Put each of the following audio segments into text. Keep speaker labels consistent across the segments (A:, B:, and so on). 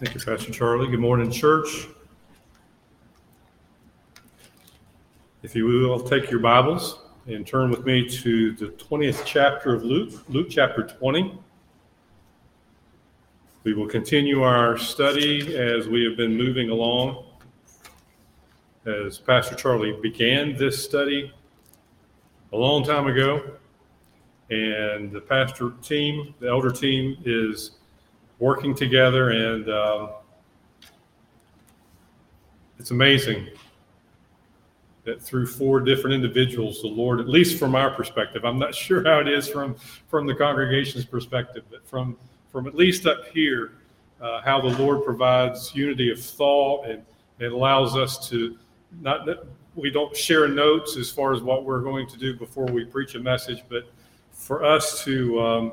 A: Thank you, Pastor Charlie. Good morning, church. If you will, take your Bibles and turn with me to the 20th chapter of Luke, Luke chapter 20. We will continue our study as we have been moving along. As Pastor Charlie began this study a long time ago, and the pastor team, the elder team, is working together, and um, it's amazing that through four different individuals, the Lord, at least from our perspective, I'm not sure how it is from from the congregation's perspective, but from from at least up here, uh, how the Lord provides unity of thought and it allows us to not we don't share notes as far as what we're going to do before we preach a message, but for us to um,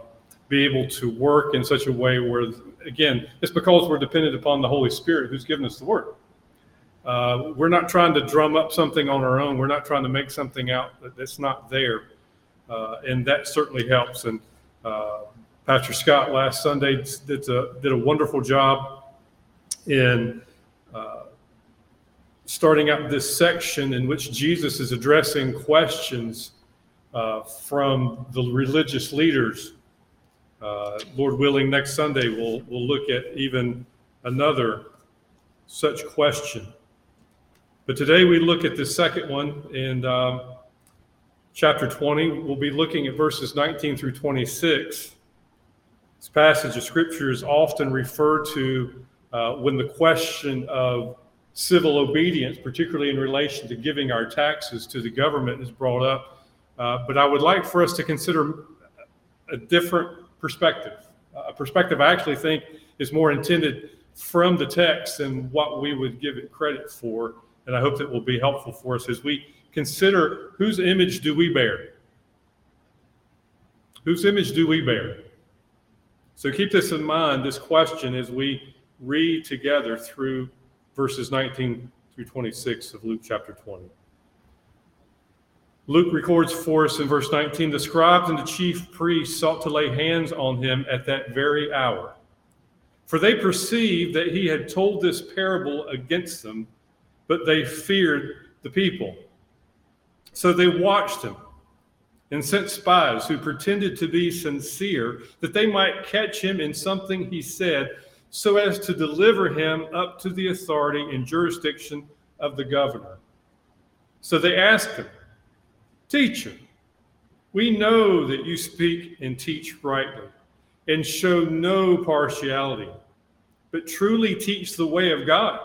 A: be able to work in such a way where, again, it's because we're dependent upon the Holy Spirit who's given us the word. Uh, we're not trying to drum up something on our own. We're not trying to make something out that's not there. Uh, and that certainly helps. And uh, Pastor Scott last Sunday did a, did a wonderful job in uh, starting out this section in which Jesus is addressing questions uh, from the religious leaders uh, Lord willing, next Sunday we'll, we'll look at even another such question. But today we look at the second one in um, chapter 20. We'll be looking at verses 19 through 26. This passage of scripture is often referred to uh, when the question of civil obedience, particularly in relation to giving our taxes to the government, is brought up. Uh, but I would like for us to consider a different perspective. A perspective I actually think is more intended from the text than what we would give it credit for. And I hope that will be helpful for us as we consider whose image do we bear? Whose image do we bear? So keep this in mind, this question, as we read together through verses 19 through 26 of Luke chapter 20. Luke records for us in verse 19 the scribes and the chief priests sought to lay hands on him at that very hour. For they perceived that he had told this parable against them, but they feared the people. So they watched him and sent spies who pretended to be sincere that they might catch him in something he said, so as to deliver him up to the authority and jurisdiction of the governor. So they asked him, Teacher, we know that you speak and teach rightly and show no partiality, but truly teach the way of God.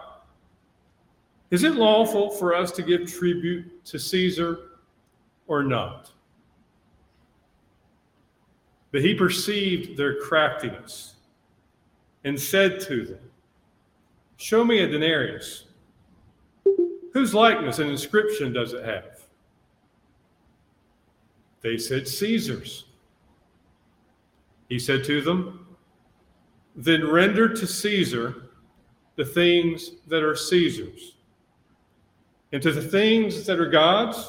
A: Is it lawful for us to give tribute to Caesar or not? But he perceived their craftiness and said to them, Show me a denarius. Whose likeness and inscription does it have? They said, Caesar's. He said to them, Then render to Caesar the things that are Caesar's, and to the things that are God's,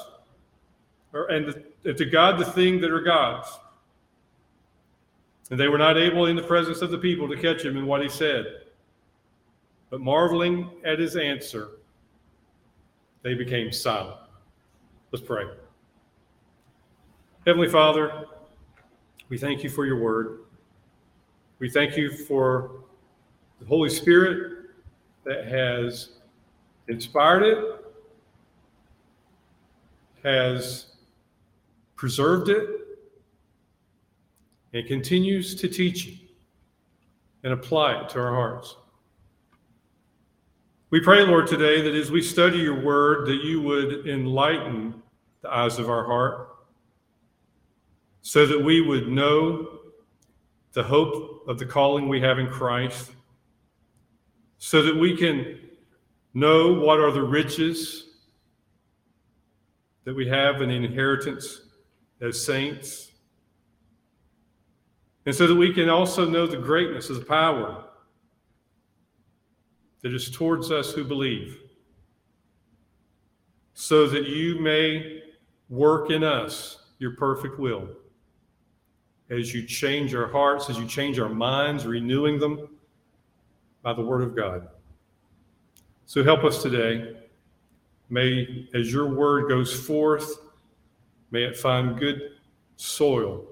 A: or, and, and to God the thing that are God's. And they were not able in the presence of the people to catch him in what he said. But marveling at his answer, they became silent. Let's pray. Heavenly Father, we thank you for your word. We thank you for the Holy Spirit that has inspired it, has preserved it, and continues to teach it and apply it to our hearts. We pray, Lord, today that as we study your word, that you would enlighten the eyes of our heart so that we would know the hope of the calling we have in Christ, so that we can know what are the riches that we have an inheritance as saints, and so that we can also know the greatness of the power that is towards us who believe, so that you may work in us your perfect will as you change our hearts, as you change our minds, renewing them, by the Word of God. So help us today. May, as your word goes forth, may it find good soil,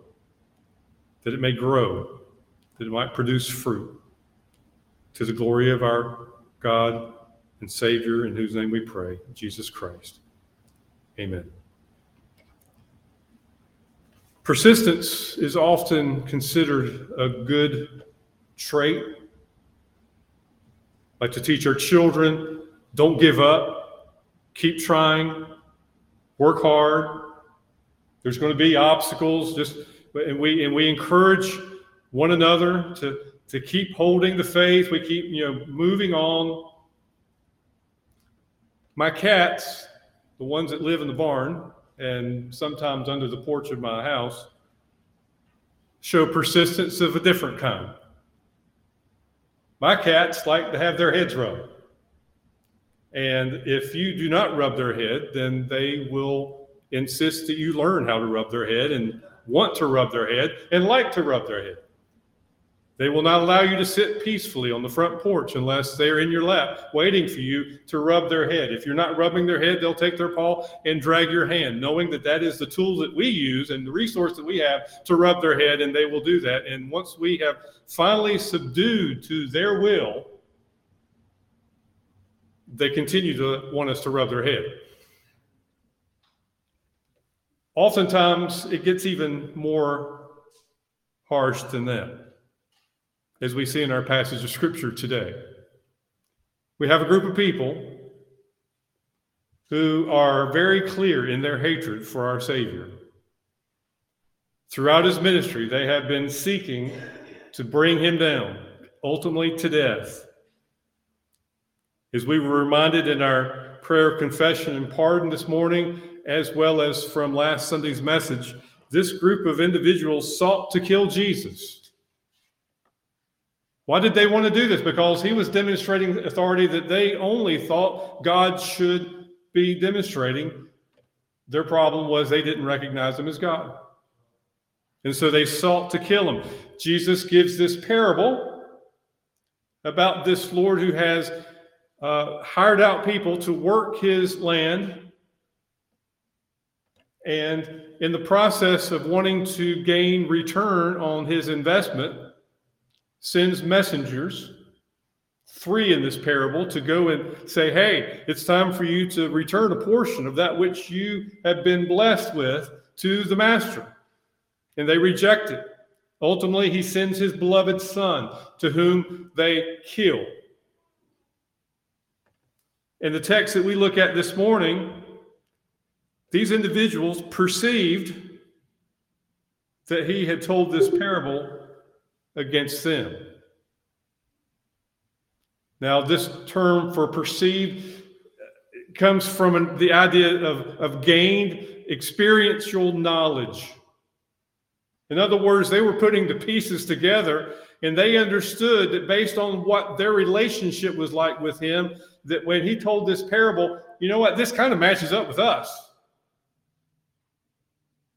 A: that it may grow, that it might produce fruit to the glory of our God and Savior, in whose name we pray, Jesus Christ. Amen. Persistence is often considered a good trait. Like to teach our children, don't give up, keep trying, work hard. There's going to be obstacles, just and we and we encourage one another to to keep holding the faith. We keep, you know, moving on. My cats, the ones that live in the barn, and sometimes under the porch of my house show persistence of a different kind. My cats like to have their heads rubbed. And if you do not rub their head, then they will insist that you learn how to rub their head and want to rub their head and like to rub their head. They will not allow you to sit peacefully on the front porch unless they're in your lap waiting for you to rub their head. If you're not rubbing their head, they'll take their paw and drag your hand, knowing that that is the tool that we use and the resource that we have to rub their head, and they will do that. And once we have finally subdued to their will, they continue to want us to rub their head. Oftentimes, it gets even more harsh than that as we see in our passage of Scripture today. We have a group of people who are very clear in their hatred for our Savior. Throughout his ministry, they have been seeking to bring him down, ultimately to death. As we were reminded in our prayer of confession and pardon this morning, as well as from last Sunday's message, this group of individuals sought to kill Jesus. Why did they want to do this? Because he was demonstrating authority that they only thought God should be demonstrating. Their problem was they didn't recognize him as God. And so they sought to kill him. Jesus gives this parable about this Lord who has uh, hired out people to work his land. And in the process of wanting to gain return on his investment, sends messengers, three in this parable, to go and say, Hey, it's time for you to return a portion of that which you have been blessed with to the master. And they reject it. Ultimately, he sends his beloved son to whom they kill. In the text that we look at this morning, these individuals perceived that he had told this parable against them. Now, this term for perceived uh, comes from the idea of, of gained experiential knowledge. In other words, they were putting the pieces together and they understood that based on what their relationship was like with him, that when he told this parable, you know what, this kind of matches up with us.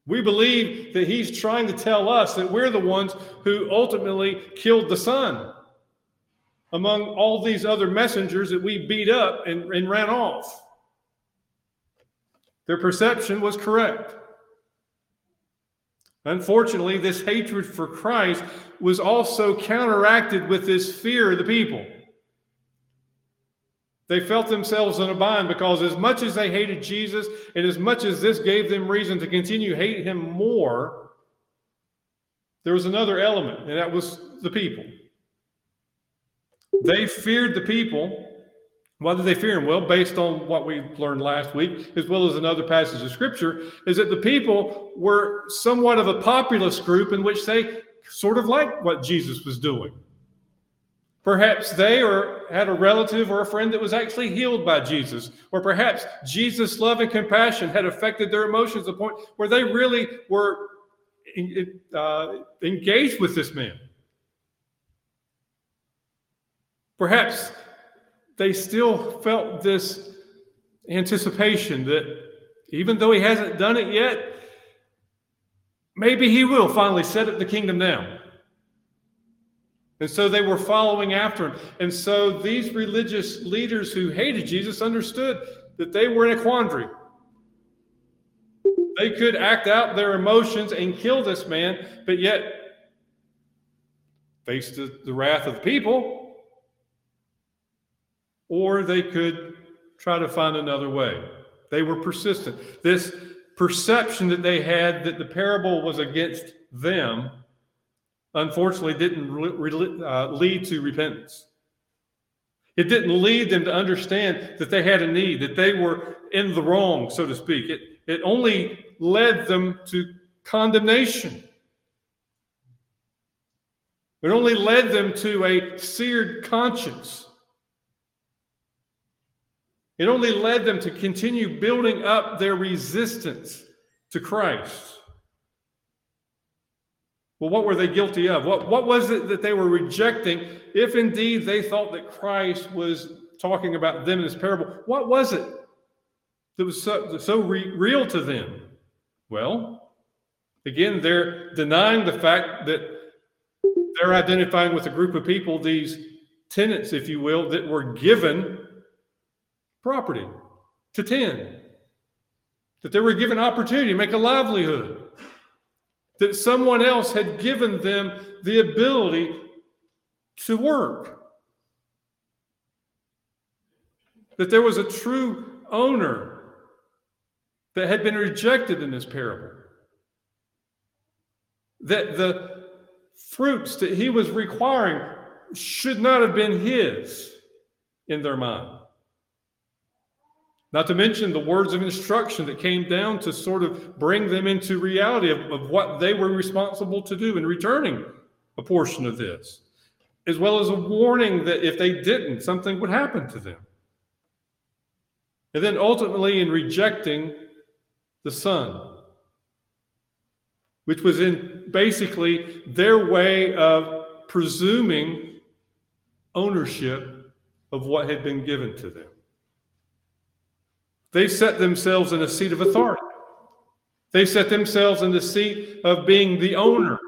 A: We believe that he's trying to tell us that we're the ones who ultimately killed the son among all these other messengers that we beat up and, and ran off. Their perception was correct. Unfortunately, this hatred for Christ was also counteracted with this fear of the people. They felt themselves in a bind because, as much as they hated Jesus, and as much as this gave them reason to continue hate him more, there was another element, and that was the people. They feared the people. Why did they fear him? Well, based on what we learned last week, as well as another passage of scripture, is that the people were somewhat of a populist group in which they sort of liked what Jesus was doing. Perhaps they or had a relative or a friend that was actually healed by Jesus. Or perhaps Jesus' love and compassion had affected their emotions to the point where they really were uh, engaged with this man. Perhaps they still felt this anticipation that even though he hasn't done it yet, maybe he will finally set up the kingdom down. And so they were following after him. And so these religious leaders who hated Jesus understood that they were in a quandary. They could act out their emotions and kill this man, but yet face the, the wrath of the people, or they could try to find another way. They were persistent. This perception that they had that the parable was against them, unfortunately, didn't re- uh, lead to repentance. It didn't lead them to understand that they had a need, that they were in the wrong, so to speak. It, it only led them to condemnation. It only led them to a seared conscience. It only led them to continue building up their resistance to Christ. Well, what were they guilty of? What, what was it that they were rejecting if indeed they thought that Christ was talking about them in this parable? What was it that was so, so re- real to them? Well, again, they're denying the fact that they're identifying with a group of people, these tenants, if you will, that were given property to tend, that they were given opportunity to make a livelihood, that someone else had given them the ability to work, that there was a true owner that had been rejected in this parable, that the fruits that he was requiring should not have been his in their mind. Not to mention the words of instruction that came down to sort of bring them into reality of, of what they were responsible to do in returning a portion of this, as well as a warning that if they didn't, something would happen to them. And then ultimately, in rejecting the Son, which was in basically their way of presuming ownership of what had been given to them. They set themselves in a seat of authority. They set themselves in the seat of being the owner.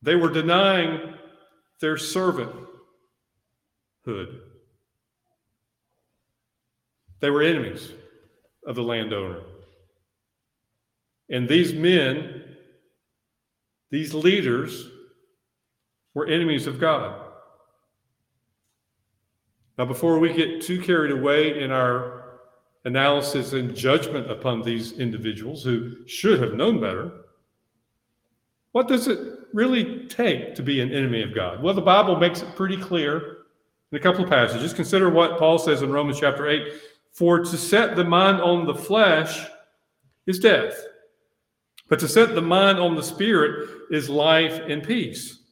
A: They were denying their servanthood. They were enemies of the landowner. And these men, these leaders, were enemies of God. Now, before we get too carried away in our analysis and judgment upon these individuals who should have known better, what does it really take to be an enemy of God? Well, the Bible makes it pretty clear in a couple of passages. Consider what Paul says in Romans chapter 8 For to set the mind on the flesh is death, but to set the mind on the spirit is life and peace.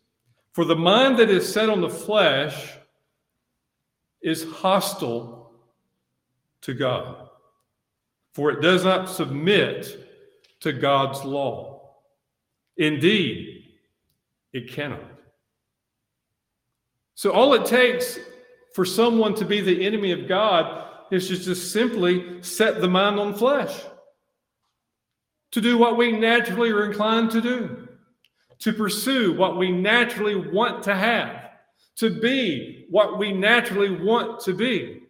A: For the mind that is set on the flesh is hostile to God, for it does not submit to God's law. Indeed, it cannot. So, all it takes for someone to be the enemy of God is to just simply set the mind on flesh, to do what we naturally are inclined to do, to pursue what we naturally want to have to be what we naturally want to be.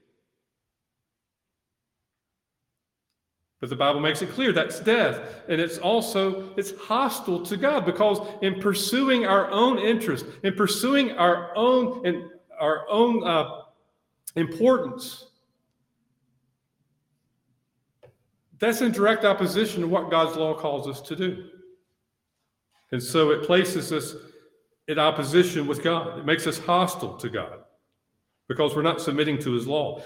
A: But the Bible makes it clear that's death. And it's also it's hostile to God because in pursuing our own interest, in pursuing our own and our own uh, importance, that's in direct opposition to what God's law calls us to do. And so it places us in opposition with God. It makes us hostile to God because we're not submitting to his law.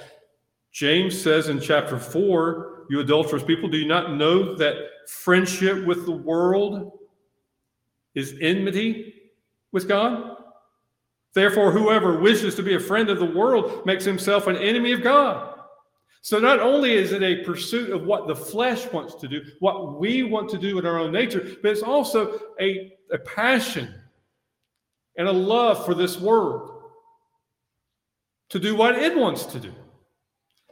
A: James says in chapter 4, you adulterous people, do you not know that friendship with the world is enmity with God? Therefore, whoever wishes to be a friend of the world makes himself an enemy of God. So, not only is it a pursuit of what the flesh wants to do, what we want to do in our own nature, but it's also a, a passion and a love for this world to do what it wants to do.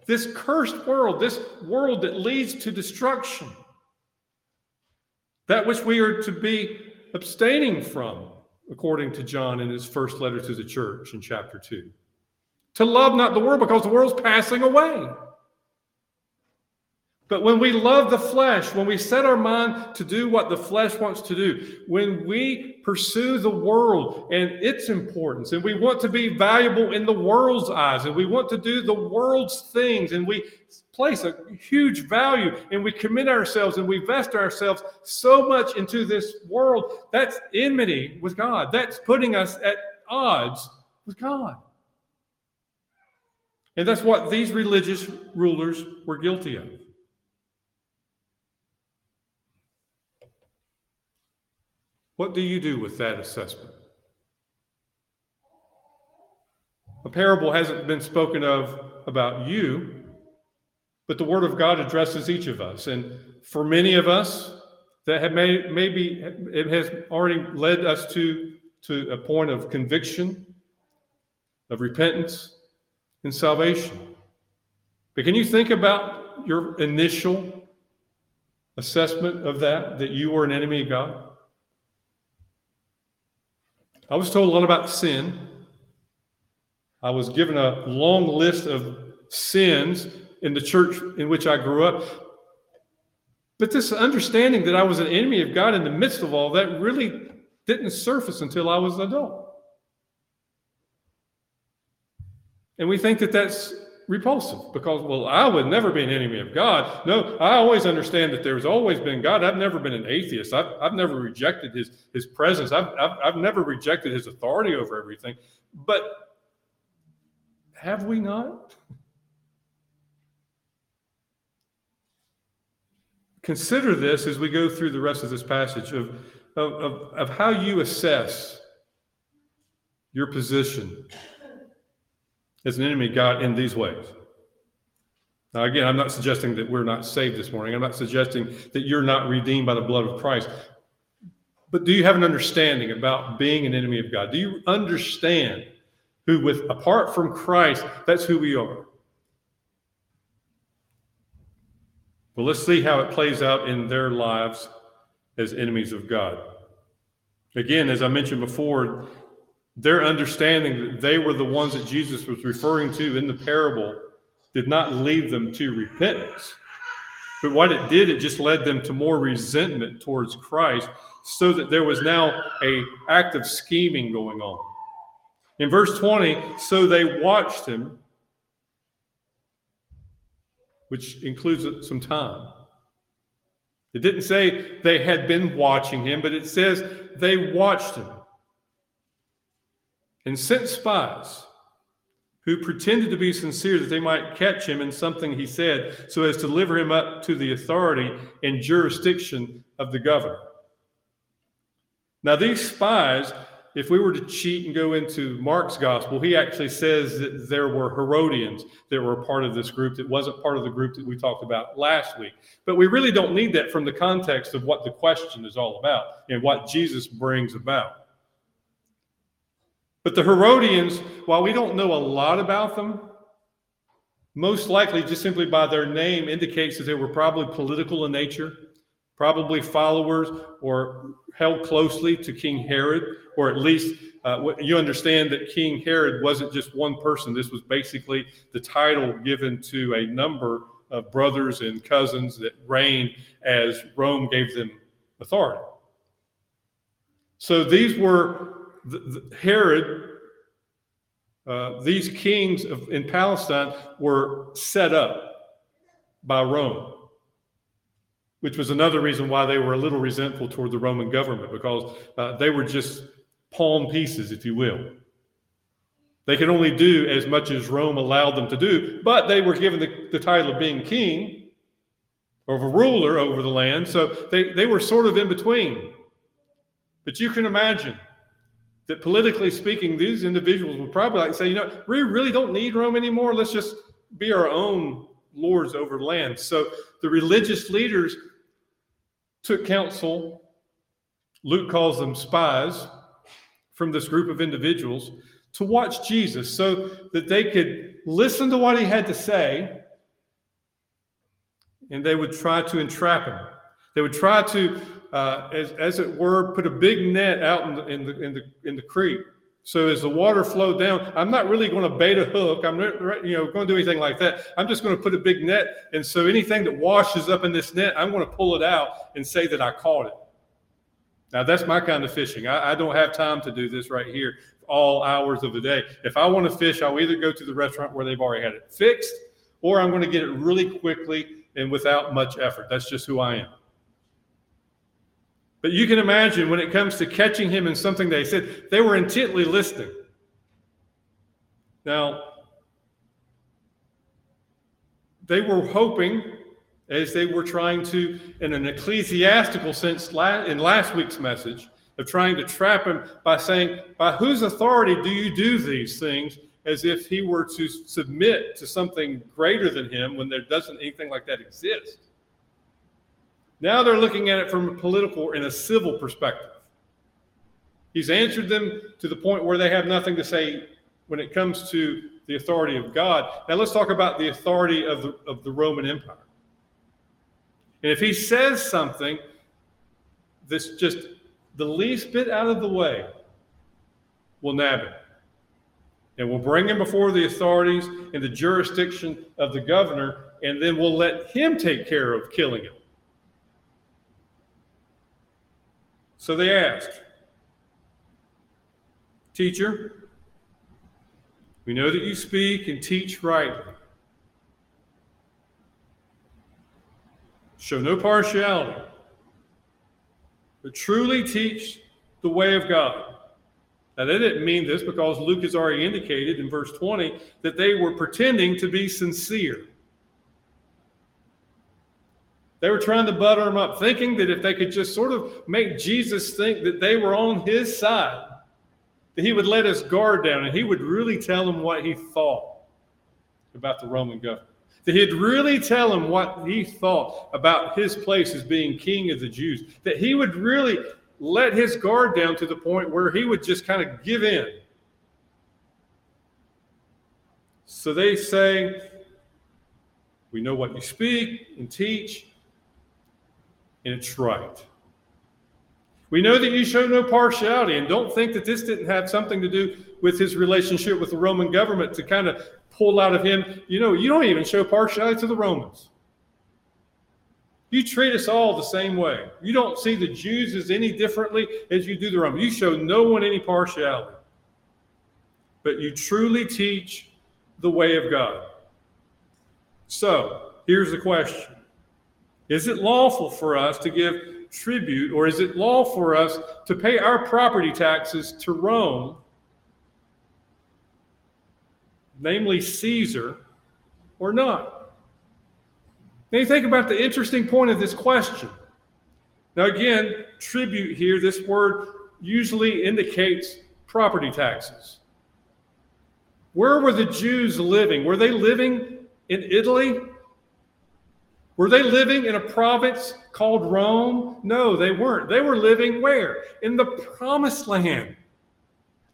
A: This cursed world, this world that leads to destruction, that which we are to be abstaining from, according to John in his first letter to the church in chapter 2. To love not the world because the world's passing away. But when we love the flesh, when we set our mind to do what the flesh wants to do, when we pursue the world and its importance, and we want to be valuable in the world's eyes, and we want to do the world's things, and we place a huge value and we commit ourselves and we vest ourselves so much into this world, that's enmity with God. That's putting us at odds with God. And that's what these religious rulers were guilty of. What do you do with that assessment? A parable hasn't been spoken of about you, but the Word of God addresses each of us. And for many of us, that have may, maybe it has already led us to, to a point of conviction, of repentance, and salvation. But can you think about your initial assessment of that, that you were an enemy of God? I was told a lot about sin. I was given a long list of sins in the church in which I grew up. But this understanding that I was an enemy of God in the midst of all that really didn't surface until I was an adult. And we think that that's repulsive because, well, I would never be an enemy of God. No, I always understand that there's always been God. I've never been an atheist. I've, I've never rejected his, his presence. I've, I've, I've never rejected his authority over everything. But have we not? Consider this as we go through the rest of this passage of, of, of, of how you assess your position as an enemy of God in these ways. Now, again, I'm not suggesting that we're not saved this morning. I'm not suggesting that you're not redeemed by the blood of Christ. But do you have an understanding about being an enemy of God? Do you understand who, with apart from Christ, that's who we are? Well, let's see how it plays out in their lives as enemies of God. Again, as I mentioned before, their understanding that they were the ones that Jesus was referring to in the parable did not lead them to repentance. But what it did, it just led them to more resentment towards Christ, so that there was now a act of scheming going on. In verse 20, so they watched him, which includes some time. It didn't say they had been watching him, but it says they watched him and sent spies who pretended to be sincere that they might catch him in something he said so as to deliver him up to the authority and jurisdiction of the governor. Now, these spies, if we were to cheat and go into Mark's gospel, he actually says that there were Herodians that were part of this group that wasn't part of the group that we talked about last week. But we really don't need that from the context of what the question is all about and what Jesus brings about. But the Herodians, while we don't know a lot about them, most likely just simply by their name indicates that they were probably political in nature, probably followers or held closely to King Herod, or at least uh, you understand that King Herod wasn't just one person. This was basically the title given to a number of brothers and cousins that reigned as Rome gave them authority. So these were the, the Herod, uh, these kings of, in Palestine were set up by Rome, which was another reason why they were a little resentful toward the Roman government because uh, they were just pawn pieces, if you will. They could only do as much as Rome allowed them to do, but they were given the, the title of being king or of a ruler over the land, so they, they were sort of in between. But you can imagine that politically speaking, these individuals would probably like to say, you know, we really don't need Rome anymore. Let's just be our own lords over land. So the religious leaders took counsel. Luke calls them spies from this group of individuals to watch Jesus so that they could listen to what he had to say and they would try to entrap him. They would try to uh, as, as it were, put a big net out in the, in the, in the, in the creek. So as the water flowed down, I'm not really going to bait a hook. I'm not, you know, going to do anything like that. I'm just going to put a big net, and so anything that washes up in this net, I'm going to pull it out and say that I caught it. Now that's my kind of fishing. I, I don't have time to do this right here all hours of the day. If I want to fish, I'll either go to the restaurant where they've already had it fixed, or I'm going to get it really quickly and without much effort. That's just who I am. But you can imagine when it comes to catching him in something they said, they were intently listening. Now, they were hoping, as they were trying to, in an ecclesiastical sense, in last week's message, of trying to trap him by saying, By whose authority do you do these things? As if he were to submit to something greater than him when there doesn't anything like that exist. Now they're looking at it from a political and a civil perspective. He's answered them to the point where they have nothing to say when it comes to the authority of God. Now let's talk about the authority of the, of the Roman Empire. And if he says something that's just the least bit out of the way, we'll nab him. And we'll bring him before the authorities in the jurisdiction of the governor, and then we'll let him take care of killing him. So they asked, Teacher, we know that you speak and teach rightly. Show no partiality, but truly teach the way of God. Now, they didn't mean this because Luke has already indicated in verse 20 that they were pretending to be sincere. They were trying to butter him up, thinking that if they could just sort of make Jesus think that they were on his side, that he would let his guard down and he would really tell them what he thought about the Roman government. That he'd really tell them what he thought about his place as being king of the Jews. That he would really let his guard down to the point where he would just kind of give in. So they say, We know what you speak and teach it's right. We know that you show no partiality, and don't think that this didn't have something to do with his relationship with the Roman government to kind of pull out of him. You know, you don't even show partiality to the Romans. You treat us all the same way. You don't see the Jews as any differently as you do the Romans. You show no one any partiality. But you truly teach the way of God. So, here's the question is it lawful for us to give tribute, or is it lawful for us to pay our property taxes to Rome, namely Caesar, or not? Now you think about the interesting point of this question. Now, again, tribute here, this word usually indicates property taxes. Where were the Jews living? Were they living in Italy? Were they living in a province called Rome? No, they weren't. They were living where? In the promised land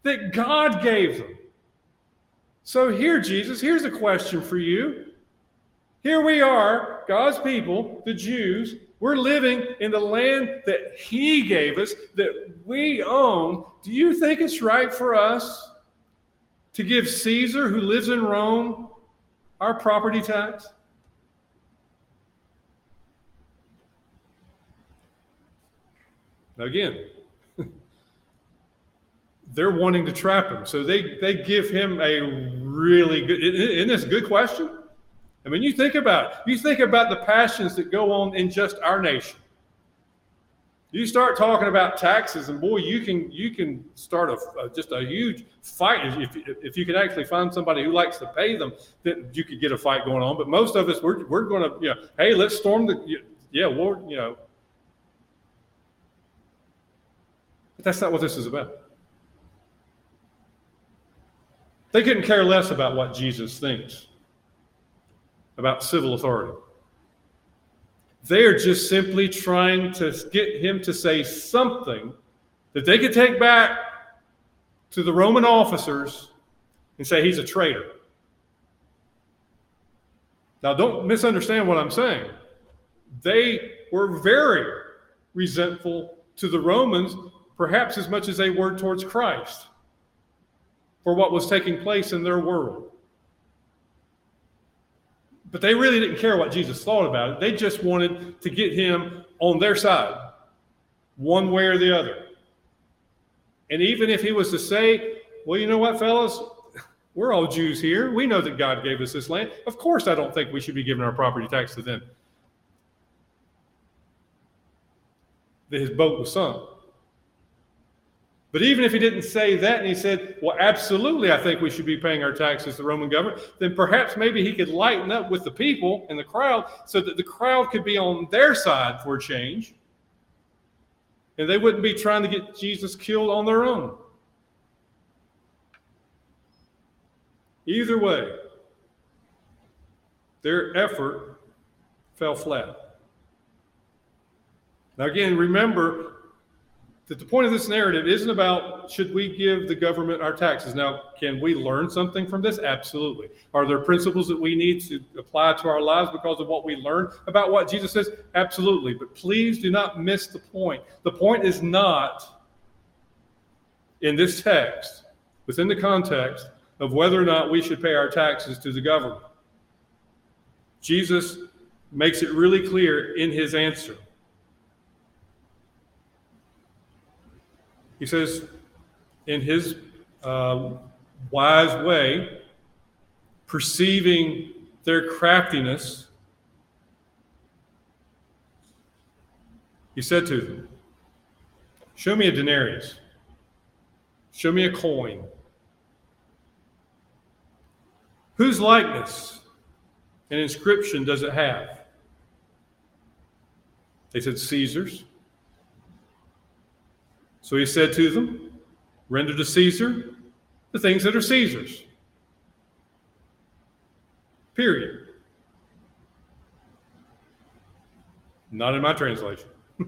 A: that God gave them. So, here, Jesus, here's a question for you. Here we are, God's people, the Jews. We're living in the land that He gave us, that we own. Do you think it's right for us to give Caesar, who lives in Rome, our property tax? Now, again, they're wanting to trap him. So they, they give him a really good, isn't this a good question? I mean, you think about it. You think about the passions that go on in just our nation. You start talking about taxes, and boy, you can you can start a, a, just a huge fight if if you can actually find somebody who likes to pay them. That you could get a fight going on. But most of us, we're we're going to you know, hey, let's storm the yeah, war, you know, That's not what this is about. They couldn't care less about what Jesus thinks about civil authority. They are just simply trying to get him to say something that they could take back to the Roman officers and say he's a traitor. Now, don't misunderstand what I'm saying. They were very resentful to the Romans, perhaps as much as they were towards Christ for what was taking place in their world. But they really didn't care what Jesus thought about it. They just wanted to get him on their side, one way or the other. And even if he was to say, well, you know what, fellas? We're all Jews here. We know that God gave us this land. Of course, I don't think we should be giving our property tax to them. That his boat was sunk. But even if he didn't say that and he said, Well, absolutely, I think we should be paying our taxes to the Roman government, then perhaps maybe he could lighten up with the people and the crowd so that the crowd could be on their side for a change. And they wouldn't be trying to get Jesus killed on their own. Either way, their effort fell flat. Now, again, remember that the point of this narrative isn't about should we give the government our taxes. Now, can we learn something from this? Absolutely. Are there principles that we need to apply to our lives because of what we learn about what Jesus says? Absolutely. But please do not miss the point. The point is not in this text, within the context of whether or not we should pay our taxes to the government. Jesus makes it really clear in his answer. He says, in his uh, wise way, perceiving their craftiness, he said to them, Show me a denarius, show me a coin. Whose likeness and inscription does it have? They said, Caesar's. So he said to them, Render to Caesar the things that are Caesar's. Period. Not in my translation.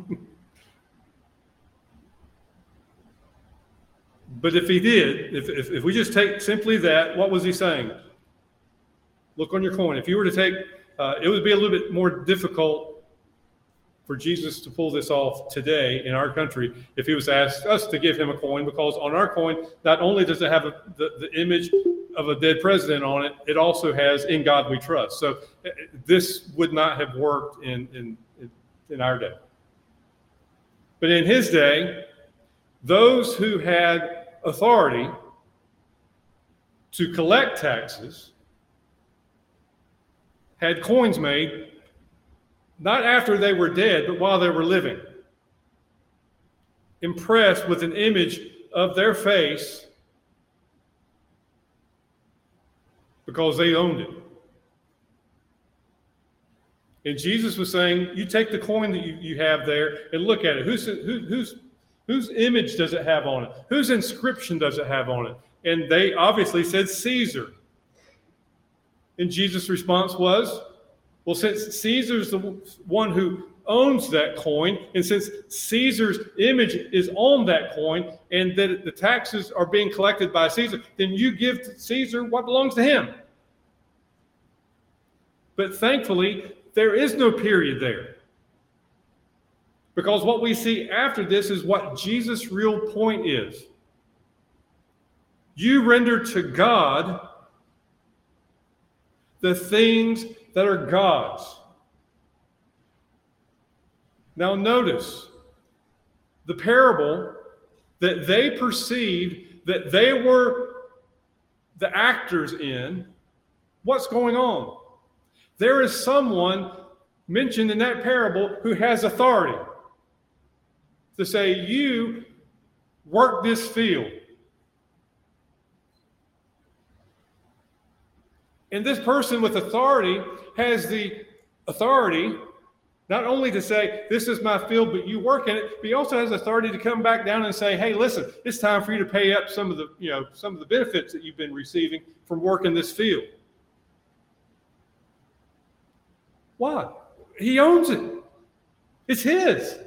A: but if he did, if, if, if, we just take simply that, what was he saying? Look on your coin. If you were to take, uh, it would be a little bit more difficult for Jesus to pull this off today in our country if he was asked us to give him a coin, because on our coin, not only does it have a, the, the image of a dead president on it, it also has in God we trust. So uh, this would not have worked in, in, in our day. But in his day, those who had authority to collect taxes had coins made not after they were dead, but while they were living, impressed with an image of their face because they owned it. And Jesus was saying, You take the coin that you, you have there and look at it. Who's, who, who's, whose image does it have on it? Whose inscription does it have on it? And they obviously said Caesar. And Jesus' response was, well, since Caesar's the one who owns that coin, and since Caesar's image is on that coin, and that the taxes are being collected by Caesar, then you give Caesar what belongs to him. But thankfully, there is no period there. Because what we see after this is what Jesus' real point is. You render to God the things that are God's. Now, notice the parable that they perceived that they were the actors in. What's going on? There is someone mentioned in that parable who has authority to say, You work this field. And this person with authority has the authority not only to say, This is my field, but you work in it, but he also has authority to come back down and say, Hey, listen, it's time for you to pay up some of the, you know, some of the benefits that you've been receiving from working this field. Why? He owns it. It's his.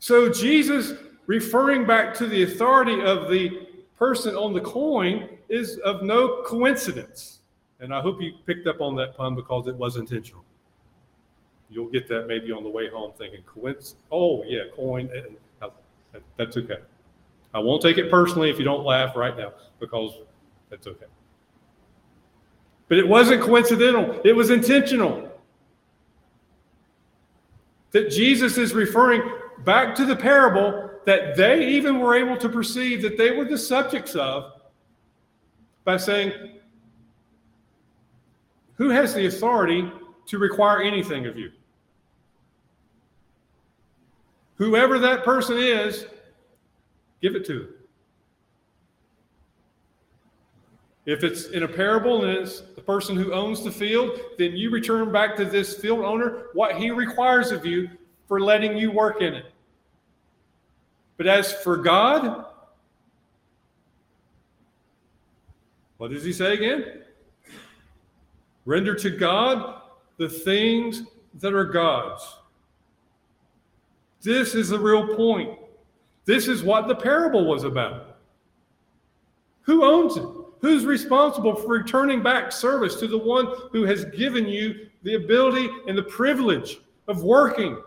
A: So Jesus, referring back to the authority of the person on the coin, is of no coincidence. And I hope you picked up on that pun because it was intentional. you'll get that maybe on the way home thinking, coincidence. Oh, yeah, coin. Uh, that's okay. I won't take it personally if you don't laugh right now because that's okay. But it wasn't coincidental, it was intentional. That Jesus is referring back to the parable that they even were able to perceive that they were the subjects of by saying, Who has the authority to require anything of you? Whoever that person is, give it to them. If it's in a parable and it's the person who owns the field, then you return back to this field owner what he requires of you for letting you work in it. But as for God, what does he say again? Render to God the things that are God's. This is the real point. This is what the parable was about. Who owns it? Who's responsible for returning back service to the one who has given you the ability and the privilege of working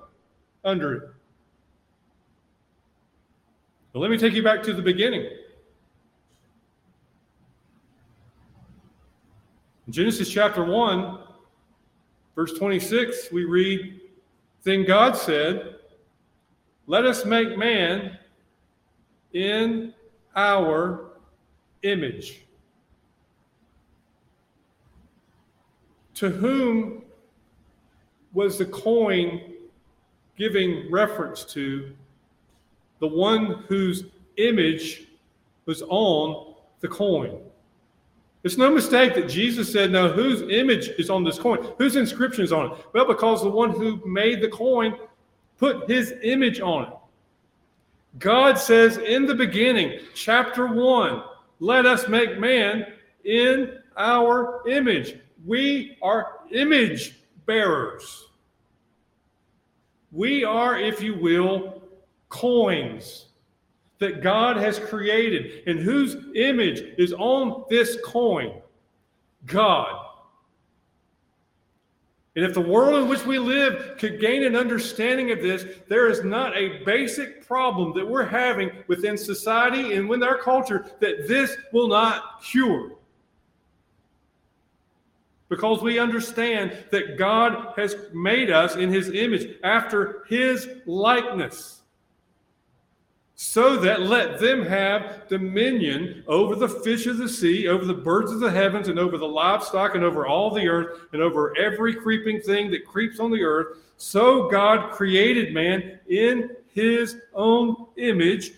A: under it? But let me take you back to the beginning. In Genesis chapter 1, verse 26, we read, Then God said, Let us make man in our image. To whom was the coin giving reference to the one whose image was on the coin. It's no mistake that Jesus said, Now, whose image is on this coin? Whose inscription is on it? Well, because the one who made the coin put his image on it. God says in the beginning, chapter 1, let us make man in our image. We are image bearers. We are, if you will, coins that God has created and whose image is on this coin? God. And if the world in which we live could gain an understanding of this, there is not a basic problem that we're having within society and within our culture that this will not cure because we understand that God has made us in his image after his likeness so that let them have dominion over the fish of the sea, over the birds of the heavens, and over the livestock, and over all the earth, and over every creeping thing that creeps on the earth. So God created man in his own image.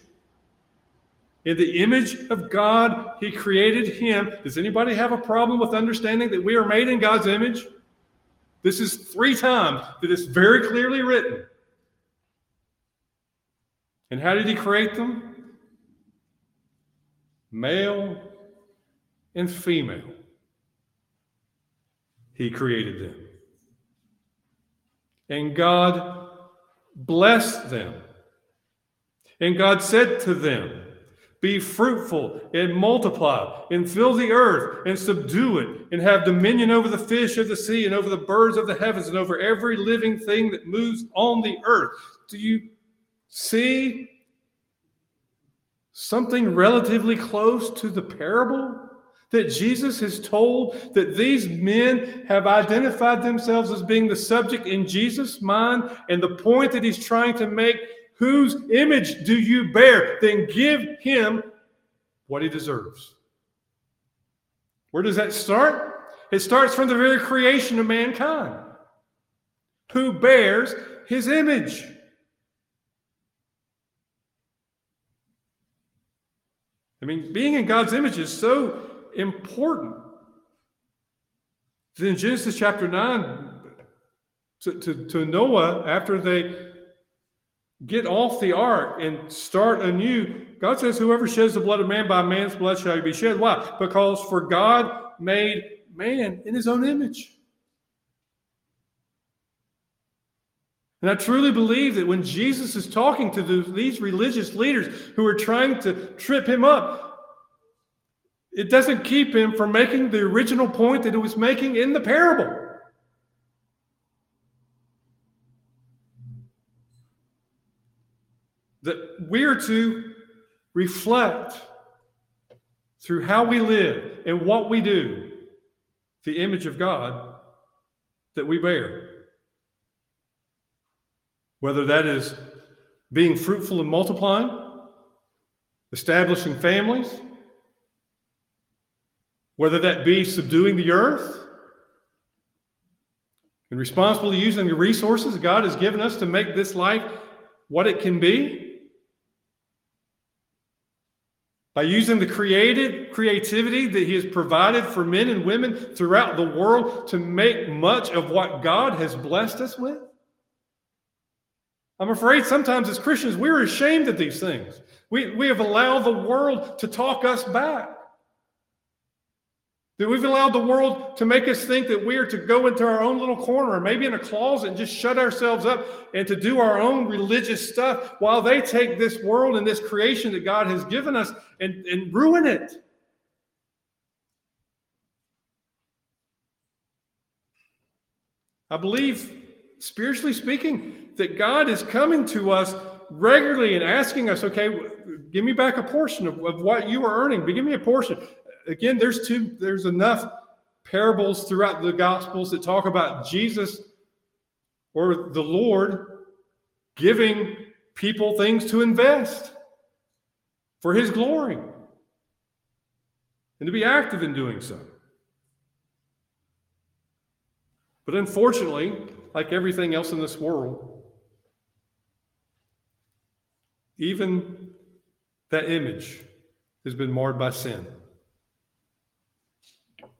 A: In the image of God, he created him. Does anybody have a problem with understanding that we are made in God's image? This is three times that it's very clearly written. And how did he create them? Male and female. He created them. And God blessed them. And God said to them, Be fruitful and multiply and fill the earth and subdue it and have dominion over the fish of the sea and over the birds of the heavens and over every living thing that moves on the earth. Do you see something relatively close to the parable that Jesus has told that these men have identified themselves as being the subject in Jesus' mind, and the point that he's trying to make whose image do you bear? Then give him what he deserves. Where does that start? It starts from the very creation of mankind. Who bears his image? I mean, being in God's image is so important. In Genesis chapter 9, to, to, to Noah, after they get off the ark and start anew, God says, Whoever sheds the blood of man, by man's blood shall be shed. Why? Because for God made man in his own image. And I truly believe that when Jesus is talking to the, these religious leaders who are trying to trip him up, it doesn't keep him from making the original point that he was making in the parable. That we are to reflect through how we live and what we do the image of God that we bear. Whether that is being fruitful and multiplying, establishing families, whether that be subduing the earth and responsibly using the resources God has given us to make this life what it can be. By using the creative creativity that He has provided for men and women throughout the world to make much of what God has blessed us with. I'm afraid sometimes as Christians, we're ashamed of these things. We, we have allowed the world to talk us back. That we've allowed the world to make us think that we are to go into our own little corner maybe in a closet and just shut ourselves up and to do our own religious stuff while they take this world and this creation that God has given us and, and ruin it. I believe, spiritually speaking, that God is coming to us regularly and asking us, okay, give me back a portion of, of what you are earning. But give me a portion again, there's two, there's enough parables throughout the Gospels that talk about Jesus or the Lord giving people things to invest for his glory and to be active in doing so. But unfortunately, like everything else in this world, even that image has been marred by sin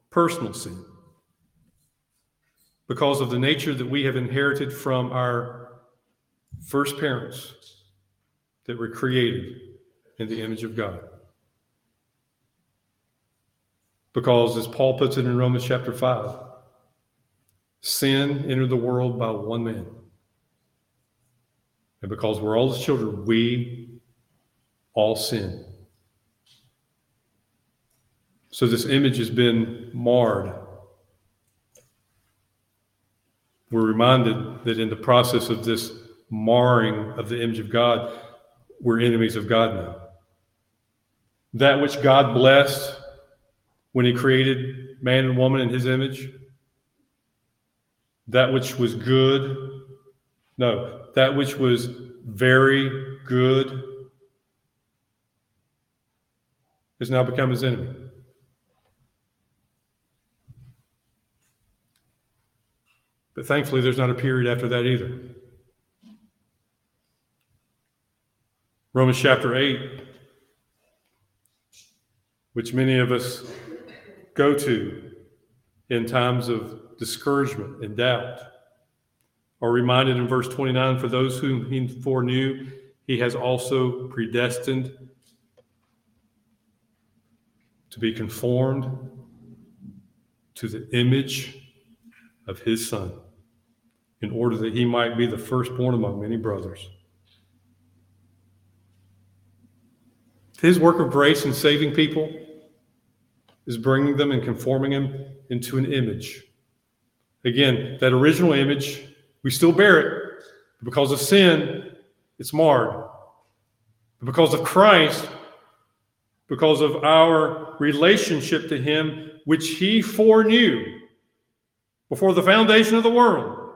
A: personal sin because of the nature that we have inherited from our first parents that were created in the image of God. Because, as Paul puts it in Romans chapter 5, sin entered the world by one man. And because we're all his children, we all sin. So this image has been marred. We're reminded that in the process of this marring of the image of God, we're enemies of God now. That which God blessed when He created man and woman in His image, that which was good, no, that which was very good, has now become His enemy. But thankfully, there's not a period after that either. Romans chapter 8, which many of us go to in times of discouragement and doubt, are reminded in verse 29 for those whom he foreknew, he has also predestined to be conformed to the image of his son in order that he might be the firstborn among many brothers. His work of grace in saving people is bringing them and conforming them into an image. Again, that original image, we still bear it. Because of sin, it's marred. But because of Christ, because of our relationship to Him, which He foreknew before the foundation of the world,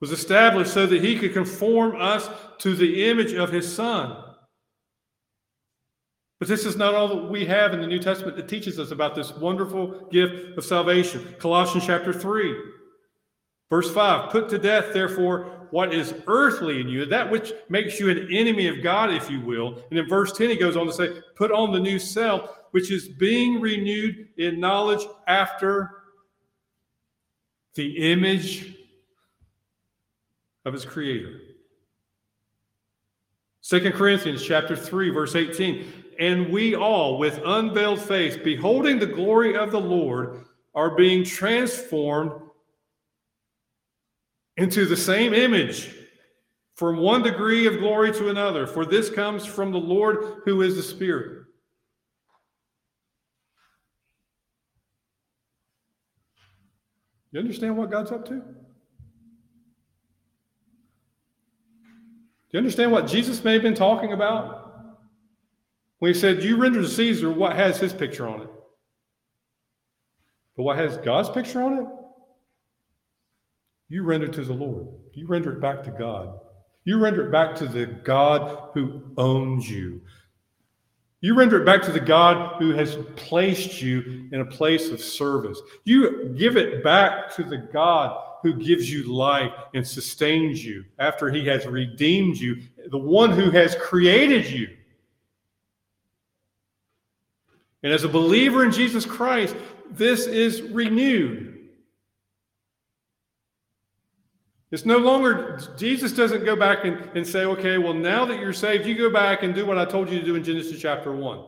A: was established so that he could conform us to the image of his son. But this is not all that we have in the New Testament that teaches us about this wonderful gift of salvation. Colossians chapter 3, verse 5 Put to death, therefore, what is earthly in you, that which makes you an enemy of God, if you will. And in verse 10, he goes on to say, Put on the new self, which is being renewed in knowledge after the image of his creator. Second Corinthians chapter 3 verse 18 and we all with unveiled face beholding the glory of the Lord are being transformed into the same image from one degree of glory to another for this comes from the Lord who is the spirit You understand what God's up to? Do you understand what Jesus may have been talking about? When he said, You render to Caesar what has his picture on it. But what has God's picture on it? You render to the Lord. You render it back to God. You render it back to the God who owns you. You render it back to the God who has placed you in a place of service. You give it back to the God who gives you life and sustains you after he has redeemed you, the one who has created you. And as a believer in Jesus Christ, this is renewed. It's no longer, Jesus doesn't go back and, and say, okay, well, now that you're saved, you go back and do what I told you to do in Genesis chapter 1.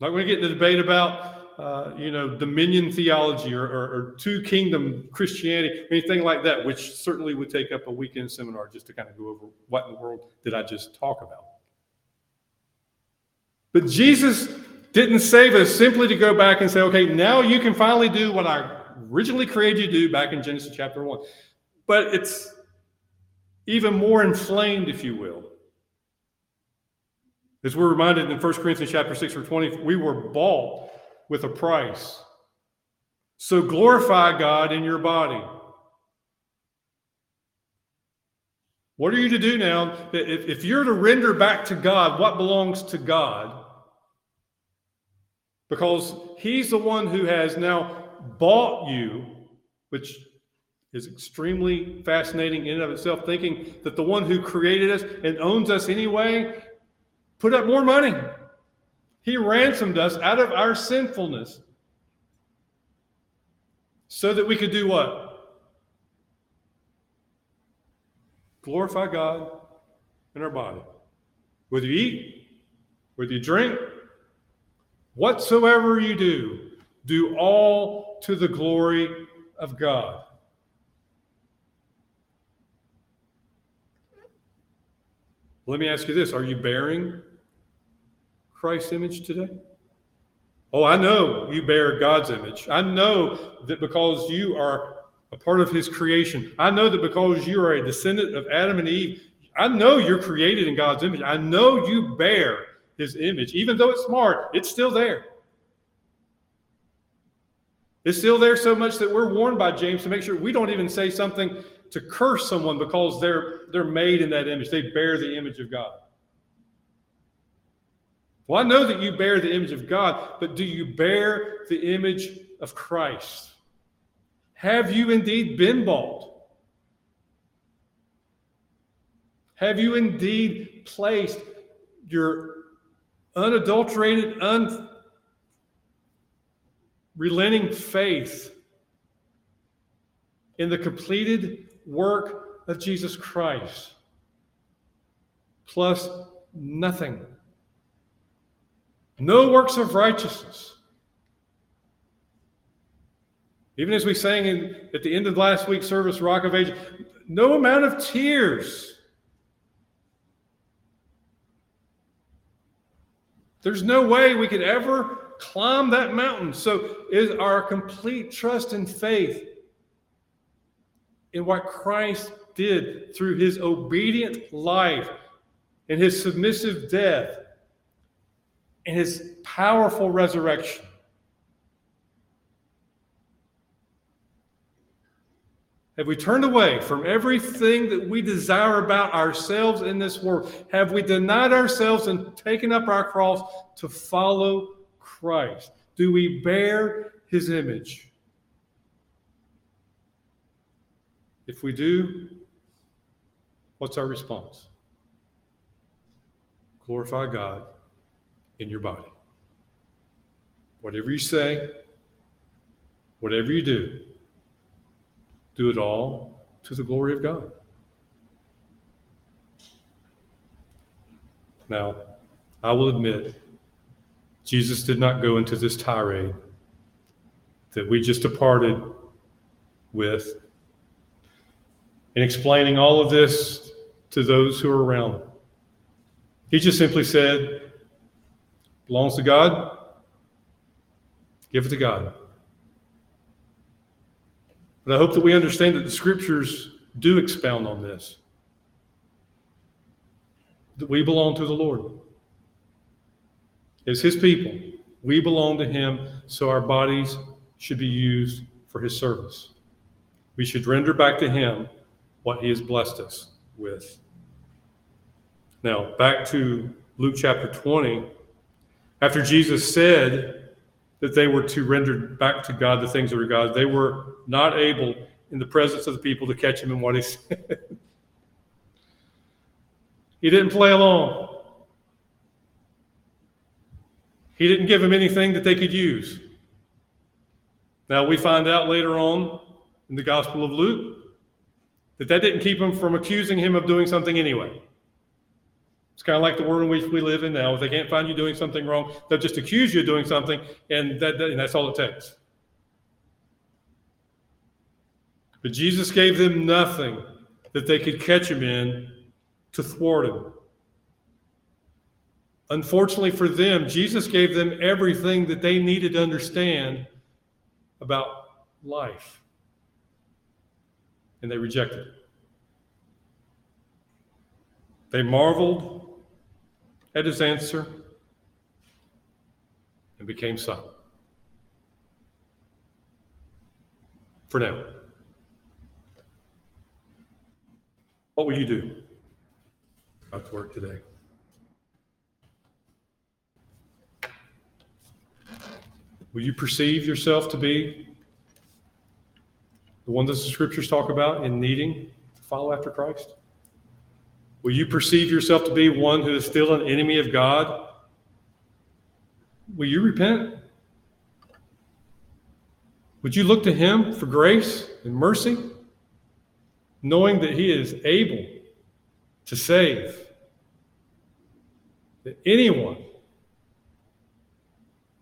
A: Not going to get into debate about, uh, you know, dominion theology or, or, or two kingdom Christianity, or anything like that, which certainly would take up a weekend seminar just to kind of go over what in the world did I just talk about. But Jesus didn't save us simply to go back and say, okay, now you can finally do what I originally created you to do back in Genesis chapter 1. But it's even more inflamed, if you will. As we're reminded in 1 Corinthians chapter 6 or 20, we were bought with a price. So glorify God in your body. What are you to do now? If, if you're to render back to God what belongs to God, because he's the one who has now bought you, which is extremely fascinating in and of itself, thinking that the one who created us and owns us anyway put up more money. He ransomed us out of our sinfulness so that we could do what? Glorify God in our body. Whether you eat, whether you drink, Whatsoever you do, do all to the glory of God. Let me ask you this Are you bearing Christ's image today? Oh, I know you bear God's image. I know that because you are a part of his creation, I know that because you are a descendant of Adam and Eve, I know you're created in God's image. I know you bear his image. Even though it's smart, it's still there. It's still there so much that we're warned by James to make sure we don't even say something to curse someone because they're they're made in that image. They bear the image of God. Well, I know that you bear the image of God, but do you bear the image of Christ? Have you indeed been bought? Have you indeed placed your unadulterated, unrelenting faith in the completed work of Jesus Christ, plus nothing. No works of righteousness. Even as we sang in, at the end of last week's service, Rock of Ages, no amount of tears There's no way we could ever climb that mountain. So, is our complete trust and faith in what Christ did through his obedient life and his submissive death and his powerful resurrection. Have we turned away from everything that we desire about ourselves in this world? Have we denied ourselves and taken up our cross to follow Christ? Do we bear his image? If we do, what's our response? Glorify God in your body. Whatever you say, whatever you do, do it all to the glory of God. Now, I will admit, Jesus did not go into this tirade that we just departed with in explaining all of this to those who are around. He just simply said, belongs to God, give it to God. But I hope that we understand that the scriptures do expound on this. that we belong to the Lord. As His people, we belong to Him, so our bodies should be used for His service. We should render back to Him what He has blessed us with. Now, back to Luke chapter 20. After Jesus said that they were to render back to God the things that were God's, they were not able in the presence of the people to catch him in what he said. he didn't play along. He didn't give them anything that they could use. Now, we find out later on in the Gospel of Luke that that didn't keep them from accusing him of doing something anyway. It's kind of like the world in which we live in now. If they can't find you doing something wrong, they'll just accuse you of doing something, and, that, and that's all it takes. But Jesus gave them nothing that they could catch him in to thwart him. Unfortunately for them, Jesus gave them everything that they needed to understand about life. And they rejected it. They marveled at his answer and became silent. For now. What will you do about the work today? Will you perceive yourself to be the one that the scriptures talk about in needing to follow after Christ? Will you perceive yourself to be one who is still an enemy of God? Will you repent? Would you look to Him for grace and mercy? knowing that He is able to save. That anyone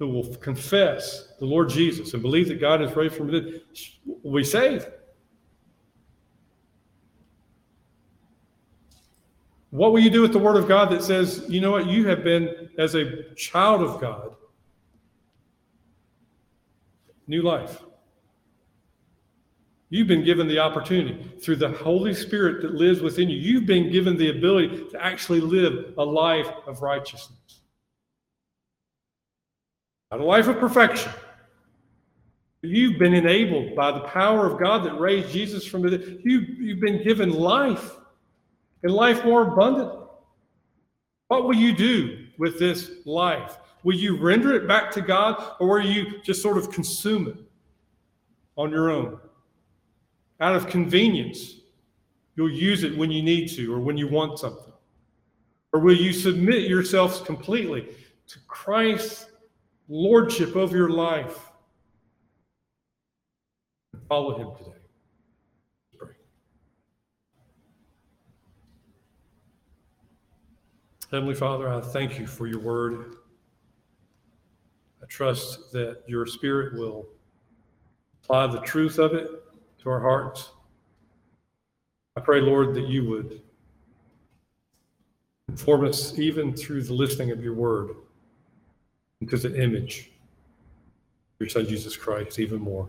A: who will confess the Lord Jesus and believe that God is raised from the dead will be saved. What will you do with the Word of God that says, you know what, you have been, as a child of God, new life? You've been given the opportunity through the Holy Spirit that lives within you. You've been given the ability to actually live a life of righteousness. Not a life of perfection. You've been enabled by the power of God that raised Jesus from the dead. You, you've been given life and life more abundantly. What will you do with this life? Will you render it back to God or will you just sort of consume it on your own? out of convenience. You'll use it when you need to or when you want something. Or will you submit yourselves completely to Christ's lordship of your life? Follow him today. Pray. Heavenly Father, I thank you for your word. I trust that your spirit will apply the truth of it to our hearts. I pray, Lord, that you would inform us even through the listening of your word into the image of your Son, Jesus Christ, even more.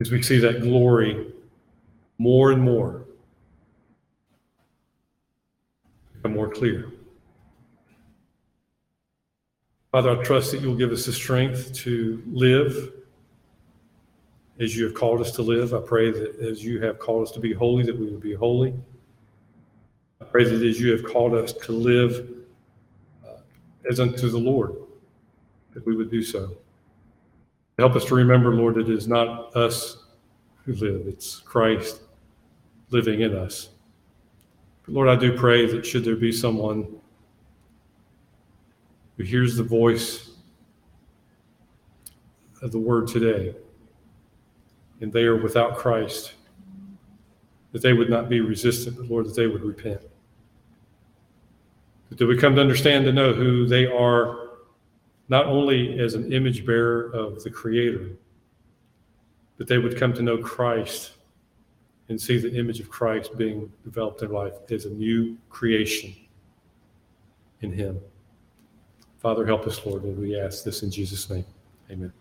A: As we see that glory more and more become more clear. Father, I trust that you'll give us the strength to live as you have called us to live. I pray that as you have called us to be holy, that we would be holy. I pray that as you have called us to live as unto the Lord, that we would do so. Help us to remember, Lord, that it is not us who live, it's Christ living in us. But Lord, I do pray that should there be someone who hears the voice of the word today, and they are without Christ, that they would not be resistant, but Lord, that they would repent. That we come to understand to know who they are, not only as an image bearer of the Creator, but they would come to know Christ and see the image of Christ being developed in life as a new creation in Him. Father, help us, Lord, and we ask this in Jesus' name. Amen.